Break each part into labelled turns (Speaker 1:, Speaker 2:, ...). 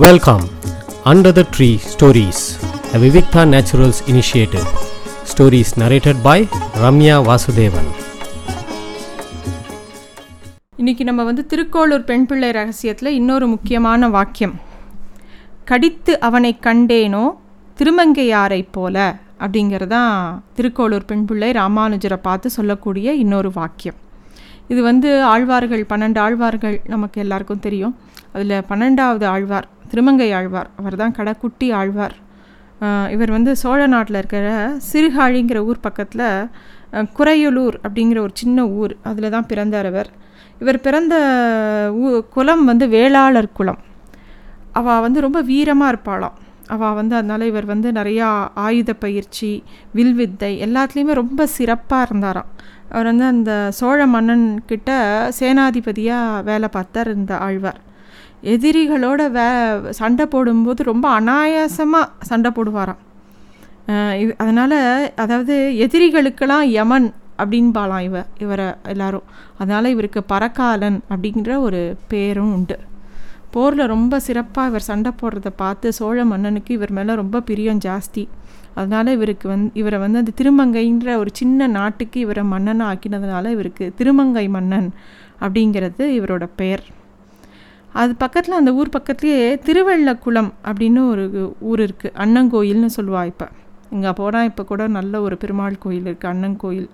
Speaker 1: Welcome under the tree stories the Vivikta naturals initiative stories narrated by Ramya Vasudevan
Speaker 2: இன்னைக்கு நம்ம வந்து திருக்கோளூர் பெண் பிள்ளை ரகசியத்தில் இன்னொரு முக்கியமான வாக்கியம். கடித்து அவனை கண்டேனோ திருமங்கையாரைப் போல அப்படிங்கிறதான் திருக்கோளூர் பெண் பிள்ளை ராமானுஜரை பார்த்து சொல்லக்கூடிய இன்னொரு வாக்கியம். இது வந்து ஆழ்வார்கள் பன்னெண்டு ஆழ்வார்கள் நமக்கு எல்லாருக்கும் தெரியும். அதில் பன்னெண்டாவது ஆழ்வார் திருமங்கை ஆழ்வார். அவர் தான் கடைக்குட்டி ஆழ்வார். இவர் வந்து சோழ நாட்டில் இருக்கிற சிறுகாழிங்கிற ஊர் பக்கத்தில் குறையலூர் அப்படிங்கிற ஒரு சின்ன ஊர். அதில் தான் பிறந்தார் அவர். இவர் பிறந்த ஊ குலம் வந்து வேளாளர் குலம். அவள் வந்து ரொம்ப வீரமாக இருப்பாளாம். அவள் வந்து அதனால் இவர் வந்து நிறையா ஆயுத பயிற்சி வில்வித்தை எல்லாத்துலேயுமே ரொம்ப சிறப்பாக இருந்தாராம். அவர் வந்து அந்த சோழ மன்னன் கிட்ட சேனாதிபதியாக வேலை பார்த்தார் இந்த ஆழ்வார். எதிரிகளோட வே சண்டை போடும்போது ரொம்ப அனாயாசமாக சண்டை போடுவாராம். இது அதனால் அதாவது எதிரிகளுக்கெல்லாம் யமன் அப்படின்பாலாம் இவ இவரை எல்லாரும். அதனால் இவருக்கு பரக்காலன் அப்படிங்கிற ஒரு பேரும் உண்டு. போரில் ரொம்ப சிறப்பாக இவர் சண்டை போடுறத பார்த்து சோழ மன்னனுக்கு இவர் மேலே ரொம்ப பிரியம் ஜாஸ்தி. அதனால் இவருக்கு வந்து இவரை வந்து அந்த திருமங்கைன்ற ஒரு சின்ன நாட்டுக்கு இவரை மன்னனாக ஆக்கினதுனால இவருக்கு திருமங்கை மன்னன் அப்படிங்கிறது இவரோட பெயர். அது பக்கத்தில் அந்த ஊர் பக்கத்துலேயே திருவள்ளக்குளம் அப்படின்னு ஒரு ஊர் இருக்குது அண்ணங்கோயில்னு சொல்லுவாள் இப்போ. இங்கே போனால் இப்போ கூட நல்ல ஒரு பெருமாள் கோயில் இருக்குது அண்ணன் கோயில்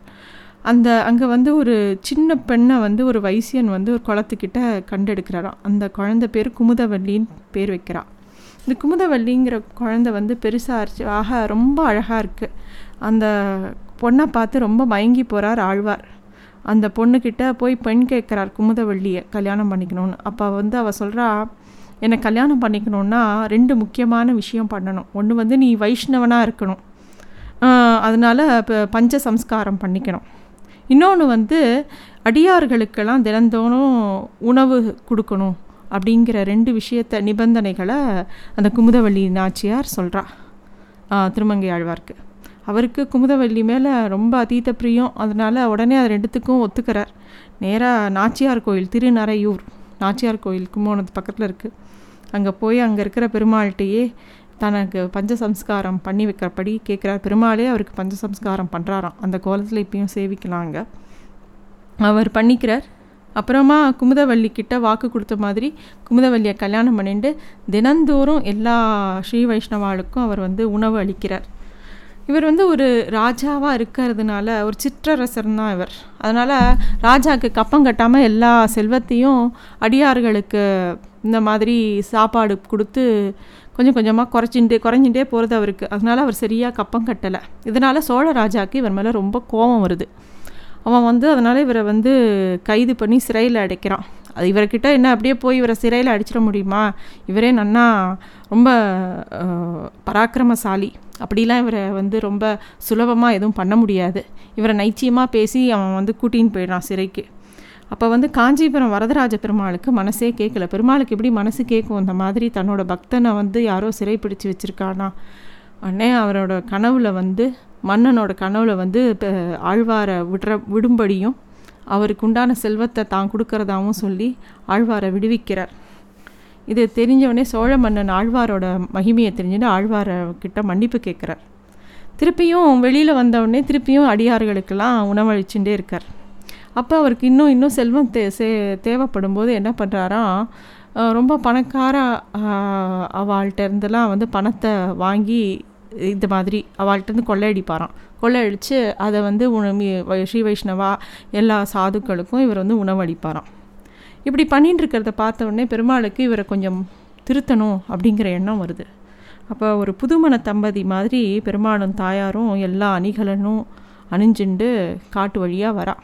Speaker 2: அந்த அங்கே வந்து ஒரு சின்ன பெண்ணை வந்து ஒரு வைசியன் வந்து ஒரு குளத்துக்கிட்ட கண்டெடுக்கிறாராம். அந்த குழந்த பேர் குமுதவல்லின்னு பேர் வைக்கிறாள் இந்த குமுதவல்லிங்கிற குழந்தை வந்து பெருசாக ஆக ரொம்ப அழகாக இருக்குது அந்த பொண்ணை பார்த்து ரொம்ப மயங்கி போகிறார் ஆழ்வார். அந்த பொண்ணுக்கிட்ட போய் பெண் கேட்குறார் குமுதவள்ளியை கல்யாணம் பண்ணிக்கணும்னு. அப்போ வந்து அவள் சொல்கிறா என்னை கல்யாணம் பண்ணிக்கணுன்னா ரெண்டு முக்கியமான விஷயம் பண்ணணும். ஒன்று வந்து நீ வைஷ்ணவனாக இருக்கணும். அதனால் இப்போ பஞ்ச சம்ஸ்காரம் பண்ணிக்கணும். இன்னொன்று வந்து அடியார்களுக்கெல்லாம் தினந்தோறும் உணவு கொடுக்கணும். அப்படிங்கிற ரெண்டு விஷயத்த நிபந்தனைகளை அந்த குமுதவள்ளி நாச்சியார் சொல்கிறா திருமங்கை ஆழ்வார்க்கு. அவருக்கு குமுதவள்ளி மேலே ரொம்ப அதீத பிரியம். அதனால் உடனே அது ரெண்டுத்துக்கும் ஒத்துக்கிறார். நேராக நாச்சியார் கோயில் திருநரையூர் நாச்சியார் கோயில் கும்போணத்து பக்கத்தில் இருக்குது அங்கே போய் அங்கே இருக்கிற பெருமாள்கிட்டையே தனக்கு பஞ்ச சம்ஸ்காரம் பண்ணி வைக்கிறபடி கேட்குறார் பெருமாளே அவருக்கு பஞ்ச சம்ஸ்காரம் பண்ணுறாராம் அந்த கோலத்தில் இப்பயும் சேவிக்கலாங்க அவர் பண்ணிக்கிறார். அப்புறமா குமுதவள்ளி கிட்ட வாக்கு கொடுத்த மாதிரி குமுதவல்லியை கல்யாணம் பண்ணிட்டு தினந்தோறும் எல்லா ஸ்ரீ வைஷ்ணவாளுக்கும் அவர் வந்து உணவு அளிக்கிறார். இவர் வந்து ஒரு ராஜாவாக இருக்கிறதுனால ஒரு சிற்றரசர் தான் இவர். அதனால் ராஜாவுக்கு கப்பம் கட்டாமல் எல்லா செல்வத்தையும் அடியார்களுக்கு இந்த மாதிரி சாப்பாடு கொடுத்து கொஞ்சம் கொஞ்சமாக குறைச்சிட்டு குறைஞ்சிட்டே போகிறது அவருக்கு. அதனால் அவர் சரியாக கப்பம் கட்டலை. இதனால் சோழ ராஜாவுக்கு இவர் மேலே ரொம்ப கோபம் வருது. அவன் வந்து அதனால் இவரை வந்து கைது பண்ணி சிறையில் அடைக்கிறான். அது இவர்கிட்ட என்ன அப்படியே போய் இவரை சிறையில் அடிச்சிட முடியுமா? இவரே நன்னா ரொம்ப பராக்கிரமசாலி. அப்படிலாம் இவரை வந்து ரொம்ப சுலபமாக எதுவும் பண்ண முடியாது. இவரை நைச்சியமாக பேசி அவன் வந்து கூட்டின்னு போயிடுறான் சிறைக்கு. அப்போ வந்து காஞ்சிபுரம் வரதராஜ பெருமாளுக்கு மனசே கேட்கல பெருமாளுக்கு எப்படி மனசு கேட்கும் அந்த மாதிரி தன்னோட பக்தனை வந்து யாரோ சிறை பிடிச்சி வச்சுருக்கானா? உடனே அவரோட கனவுல வந்து மன்னனோட கனவுல வந்து ஆழ்வாரை விடுற விடும்படியும் அவருக்கு உண்டான செல்வத்தை தான் கொடுக்கறதாகவும் சொல்லி ஆழ்வாரை விடுவிக்கிறார். இது தெரிஞ்சவொடனே சோழ மன்னன் ஆழ்வாரோட மகிமையை தெரிஞ்சுட்டு ஆழ்வாரை கிட்ட மன்னிப்பு கேட்குறார். திருப்பியும் வெளியில் வந்தவுடனே திருப்பியும் அடியார்களுக்கெல்லாம் உணவளிச்சுட்டே இருக்கார். அப்போ அவருக்கு இன்னும் இன்னும் செல்வம் தே சே தேவைப்படும் போது என்ன பண்ணுறாராம் ரொம்ப பணக்கார அவள்கிட்ட இருந்தெல்லாம் வந்து பணத்தை வாங்கி இந்த மாதிரி அவள்கிட்டருந்து கொள்ளையடிப்பாராம். கொள்ளையடித்து அதை வந்து உணவு வை- ஸ்ரீ வைஷ்ணவா எல்லா சாதுக்களுக்கும் இவர் வந்து உணவளிப்பாராம். இப்படி பண்ணிட்டு இருக்கிறத பார்த்த உடனே பெருமாளுக்கு இவரை கொஞ்சம் திருத்தணும் அப்படிங்கிற எண்ணம் வருது. அப்போ ஒரு புதுமண தம்பதி மாதிரி பெருமாளும் தாயாரும் எல்லா அணிகலனும் அணிஞ்சுண்டு காட்டு வழியாக வரா.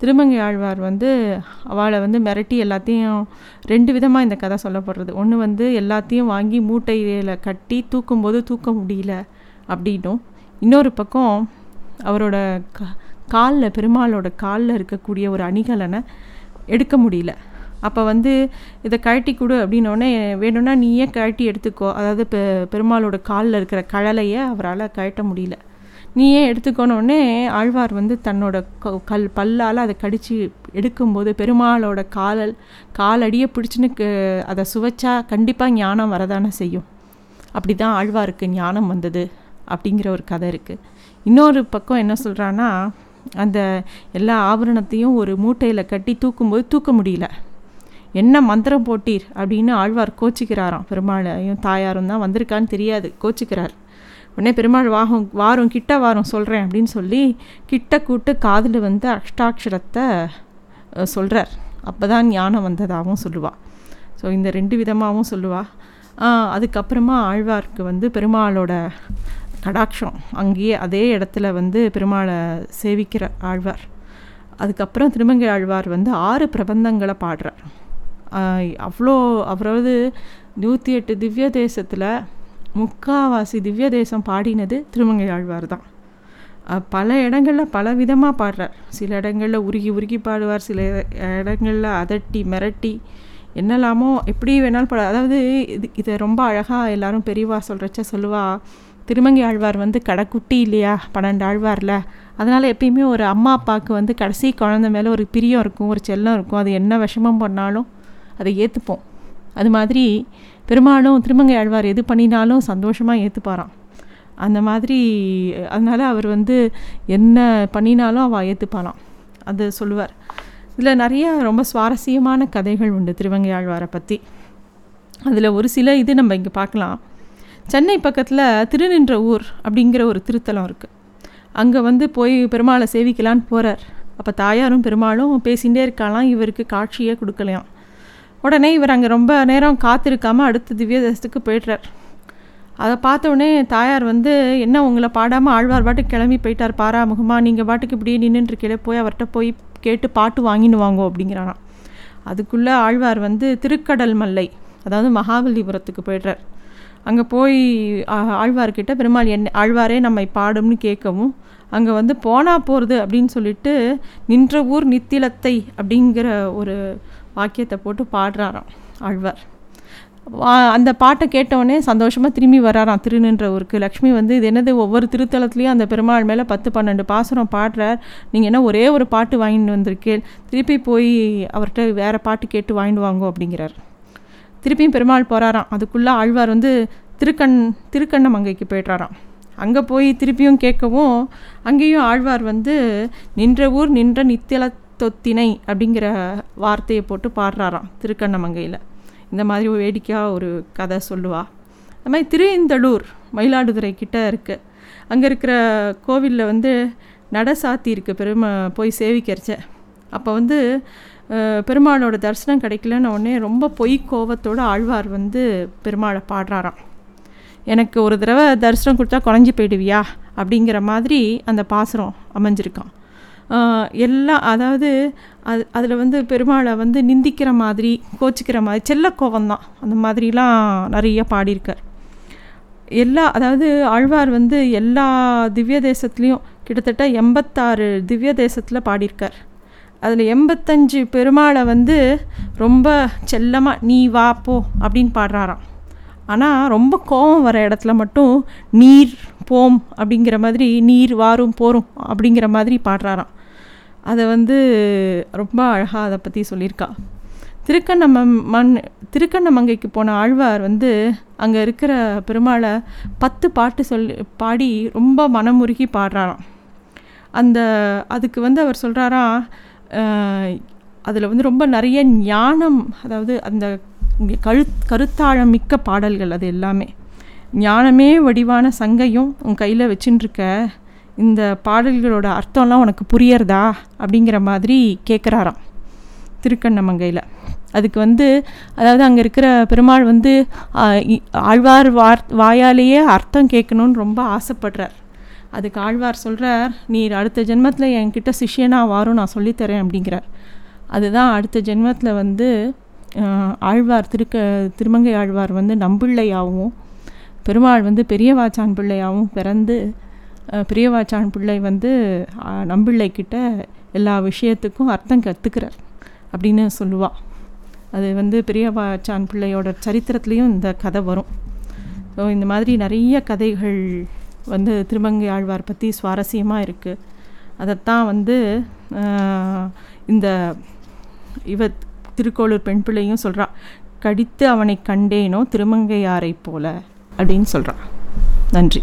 Speaker 2: திருமங்கை ஆழ்வார் வந்து அவளை வந்து மிரட்டி எல்லாத்தையும் ரெண்டு விதமாக இந்த கதை சொல்லப்படுறது. ஒன்று வந்து எல்லாத்தையும் வாங்கி மூட்டையில் கட்டி தூக்கும்போது தூக்க முடியல அப்படின்னும். இன்னொரு பக்கம் அவரோட க காலில் பெருமாளோட காலில் இருக்கக்கூடிய ஒரு அணிகலனை எடுக்க முடியல. அப்போ வந்து இதை கழட்டி கொடு அப்படின்னோடனே வேணும்னா நீயே கழட்டி எடுத்துக்கோ. அதாவது பெ பெருமாளோட காலில் இருக்கிற கழலையை அவரால் கழட்ட முடியல. நீயே எடுத்துக்கணுன்னே ஆழ்வார் வந்து தன்னோட க- கல் பல்லால் அதை கடித்து எடுக்கும்போது பெருமாளோட காலல் காலடியை பிடிச்சின்னு அதை சுவைச்சா கண்டிப்பாக ஞானம் வரதானே செய்யும். அப்படி தான் ஆழ்வாருக்கு ஞானம் வந்தது அப்படிங்கிற ஒரு கதை இருக்குது இன்னொரு பக்கம் என்ன சொல்கிறான்னா அந்த எல்லா ஆபரணத்தையும் ஒரு மூட்டையில் கட்டி தூக்கும்போது தூக்க முடியல. என்ன மந்திரம் போட்டீர் அப்படின்னு ஆழ்வார் கோச்சிக்கிறாராம். பெருமாளையும் தாயாரும் தான் வந்திருக்கான்னு தெரியாது கோச்சிக்கிறார். உடனே பெருமாள் வாகம் வாரும் கிட்ட வாரம் சொல்கிறேன் அப்படின்னு சொல்லி கிட்ட கூட்டு காதில் வந்து அஷ்டாட்சரத்தை சொல்கிறார் அப்போ தான் ஞானம் வந்ததாகவும் சொல்லுவாள் ஸோ இந்த ரெண்டு விதமாகவும் சொல்லுவாள் அதுக்கப்புறமா ஆழ்வார்க்கு வந்து பெருமாளோட கடாட்சம். அங்கேயே அதே இடத்துல வந்து பெருமாளை சேவிக்கிற ஆழ்வார். அதுக்கப்புறம் திருமங்கை ஆழ்வார் வந்து ஆறு பிரபந்தங்களை பாடுறார். அவ்வளோ அவரது நூற்றி எட்டு திவ்ய தேசத்தில் முக்காவாசி திவ்ய தேசம் பாடினது திருமங்கை ஆழ்வார் தான் பல இடங்களில் பல விதமாக பாடுறார். சில இடங்களில் உருகி உருகி பாடுவார் சில இடங்களில் அதட்டி மிரட்டி என்னெல்லாமோ எப்படி வேணாலும் பாடு அதாவது இது இதை ரொம்ப அழகாக எல்லாரும் பெரியவா சொல்கிறச்ச சொல்லுவா திருமங்கை ஆழ்வார் வந்து கடைக்குட்டி இல்லையா பன்னெண்டு ஆழ்வார்ல அதனால் எப்பயுமே ஒரு அம்மா அப்பாவுக்கு வந்து கடைசி குழந்தை மேலே ஒரு பிரியம் இருக்கும் ஒரு செல்லம் இருக்கும். அது என்ன விஷமம் பண்ணாலும் அதை ஏற்றுப்போம் அது மாதிரி பெருமாளும் திருமங்கை ஆழ்வார் எது பண்ணினாலும் சந்தோஷமாக ஏற்றுப்பாராம் அந்த மாதிரி அதனால் அவர் வந்து என்ன பண்ணினாலும் அவள் ஏற்றுப்பாளாம் அது சொல்லுவார். இதில் நிறைய ரொம்ப சுவாரஸ்யமான கதைகள் உண்டு திருவங்கை ஆழ்வாரை பற்றி அதில் ஒரு சில இது நம்ம இங்கே பார்க்கலாம். சென்னை பக்கத்தில் திருநின்ற ஊர் அப்படிங்கிற ஒரு திருத்தலம் இருக்குது அங்கே வந்து போய் பெருமாளை சேவிக்கலான்னு போகிறார் அப்போ தாயாரும் பெருமாளும் பேசிகிட்டே இருக்காளாம் இவருக்கு காட்சியே கொடுக்கலையாம். உடனே இவர் அங்கே ரொம்ப நேரம் காத்திருக்காமல் அடுத்த திவ்ய தேசத்துக்கு போய்ட்றார். அதை பார்த்த உடனே தாயார் வந்து என்ன உங்களை பாடாமல் ஆழ்வார் பாட்டுக்கு கிளம்பி போயிட்டார் பாராமுகமா நீங்கள் பாட்டுக்கு இப்படியே நின்றுருக்கீங்களே போய் அவர்கிட்ட போய் கேட்டு பாட்டு வாங்கின்னு வாங்கோ அப்படிங்கிறாராம் அதுக்குள்ளே ஆழ்வார் வந்து திருக்கடல் மல்லை அதாவது மகாபலிபுரத்துக்கு போய்ட்றார். அங்கே போய் ஆழ்வார்கிட்ட பெருமாள் என்ன ஆழ்வாரே நம்மை பாடும்னு கேட்கவும் அங்கே வந்து போனால் போகிறது அப்படின்னு சொல்லிட்டு நின்ற ஊர் நித்திலத்தை அப்படிங்கிற ஒரு வாக்கியத்தை போட்டு பாடுறாராம் ஆழ்வார். அந்த பாட்டை கேட்டவுடனே சந்தோஷமாக திரும்பி வராராம். திருநின்ற ஊருக்கு. லக்ஷ்மி வந்து இது என்னது? ஒவ்வொரு திருத்தலத்துலேயும் அந்த பெருமாள் மேலே பத்து பன்னெண்டு பாசுரம் பாடுறார். நீங்கள் என்ன ஒரே ஒரு பாட்டு வாங்கிட்டு வந்திருக்கேன். திருப்பி போய் அவர்கிட்ட வேறு பாட்டு கேட்டு வாங்கிட்டு வாங்கோ அப்படிங்கிறார். திருப்பியும் பெருமாள் போகிறாராம் அதுக்குள்ளே ஆழ்வார் வந்து திருக்கண் திருக்கண்ணமங்கைக்கு போய்ட்றாராம். அங்கே போய் திருப்பியும் கேட்கவும் அங்கேயும் ஆழ்வார் வந்து நின்ற ஊர் நின்ற நித்தில தொத்தினை அப்படிங்கிற வார்த்தையை போட்டு பாடுறாராம் திருக்கண்ணமங்கையில். இந்த மாதிரி வேடிக்கையாக ஒரு கதை சொல்லுவா. அது மாதிரி திருஇந்தளூர் மயிலாடுதுறை கிட்ட இருக்குது அங்கே இருக்கிற கோவிலில் வந்து நட சாத்தி இருக்குது பெருமை போய் சேவிக்கிறச்ச. அப்போ வந்து பெருமாளோட தரிசனம் கிடைக்கலன்னு உடனே ரொம்ப பொய் கோவத்தோட ஆழ்வார் வந்து பெருமாளை பாடுறாராம். எனக்கு ஒரு தடவை தரிசனம் கொடுத்தா குறைஞ்சி போயிடுவியா? அப்படிங்கிற மாதிரி அந்த பாசுரம் அமைஞ்சிருக்கான் எல்லாம் அதாவது அது அதில் வந்து பெருமாளை வந்து நிந்திக்கிற மாதிரி கோச்சிக்கிற மாதிரி செல்ல கோவம்தான் அந்த மாதிரிலாம் நிறைய பாடியிருக்கார். எல்லா அதாவது ஆழ்வார் வந்து எல்லா திவ்ய தேசத்துலேயும் கிட்டத்தட்ட எண்பத்தாறு திவ்ய தேசத்தில் பாடியிருக்கார். அதில் எண்பத்தஞ்சு பெருமாளை வந்து ரொம்ப செல்லமாக நீ வா போ அப்படின்னு பாடுறாராம். ஆனால் ரொம்ப கோபம் வர இடத்துல மட்டும் நீர் போம் அப்படிங்கிற மாதிரி நீர் வாரும் போரும் அப்படிங்கிற மாதிரி பாடுறாராம். அதை வந்து ரொம்ப அழகாக அதை பற்றி சொல்லியிருக்கா. திருக்கண்ணம மண் திருக்கண்ணமங்கைக்கு போன ஆழ்வார் வந்து அங்கே இருக்கிற பெருமாளை பத்து பாட்டு சொல்லி பாடி ரொம்ப மனமுருகி பாடுறாராம். அந்த அதுக்கு வந்து அவர் சொல்கிறாராம் அதில் வந்து ரொம்ப நிறைய ஞானம் அதாவது அந்த கழு கருத்தாழம் மிக்க பாடல்கள் அது எல்லாமே. ஞானமே வடிவான சங்கையும் உன் கையில் வச்சுட்டுருக்க இந்த பாடல்களோட அர்த்தம்லாம் உனக்கு புரியறதா? அப்படிங்கிற மாதிரி கேட்குறாராம் திருக்கண்ணமங்கையில். அதுக்கு வந்து அதாவது அங்கே இருக்கிற பெருமாள் வந்து ஆழ்வார் வார் வாயாலேயே அர்த்தம் கேட்கணும்னு ரொம்ப ஆசைப்படுறார். அதுக்கு ஆழ்வார் சொல்கிறார் நீ அடுத்த ஜென்மத்தில் என்கிட்ட சிஷ்யனா வாரும் நான் சொல்லித்தரேன் அப்படிங்கிறார். அதுதான் அடுத்த ஜென்மத்தில் வந்து ஆழ்வார் திருக்க திருமங்கை ஆழ்வார் வந்து நம்பிள்ளையாகவும் பெருமாள் வந்து பெரியவாச்சான் பிள்ளையாகவும் பிறந்து பிரியவாச்சான் பிள்ளை வந்து நம்பிள்ளைக்கிட்ட எல்லா விஷயத்துக்கும் அர்த்தம் கற்றுக்கிறார் அப்படின்னு சொல்லுவாள் அது வந்து பிரியவாச்சான் பிள்ளையோட சரித்திரத்துலேயும் இந்த கதை வரும். ஸோ இந்த மாதிரி நிறைய கதைகள் வந்து திருமங்கை ஆழ்வார் பற்றி சுவாரஸ்யமாக இருக்குது அதைத்தான் வந்து இந்த இவ திருக்கோளூர் பெண் பிள்ளையும் சொல்கிறான் கடித்து அவனை கண்டேனோ திருமங்கையாரை போல? அப்படின்னு சொல்கிறான் நன்றி.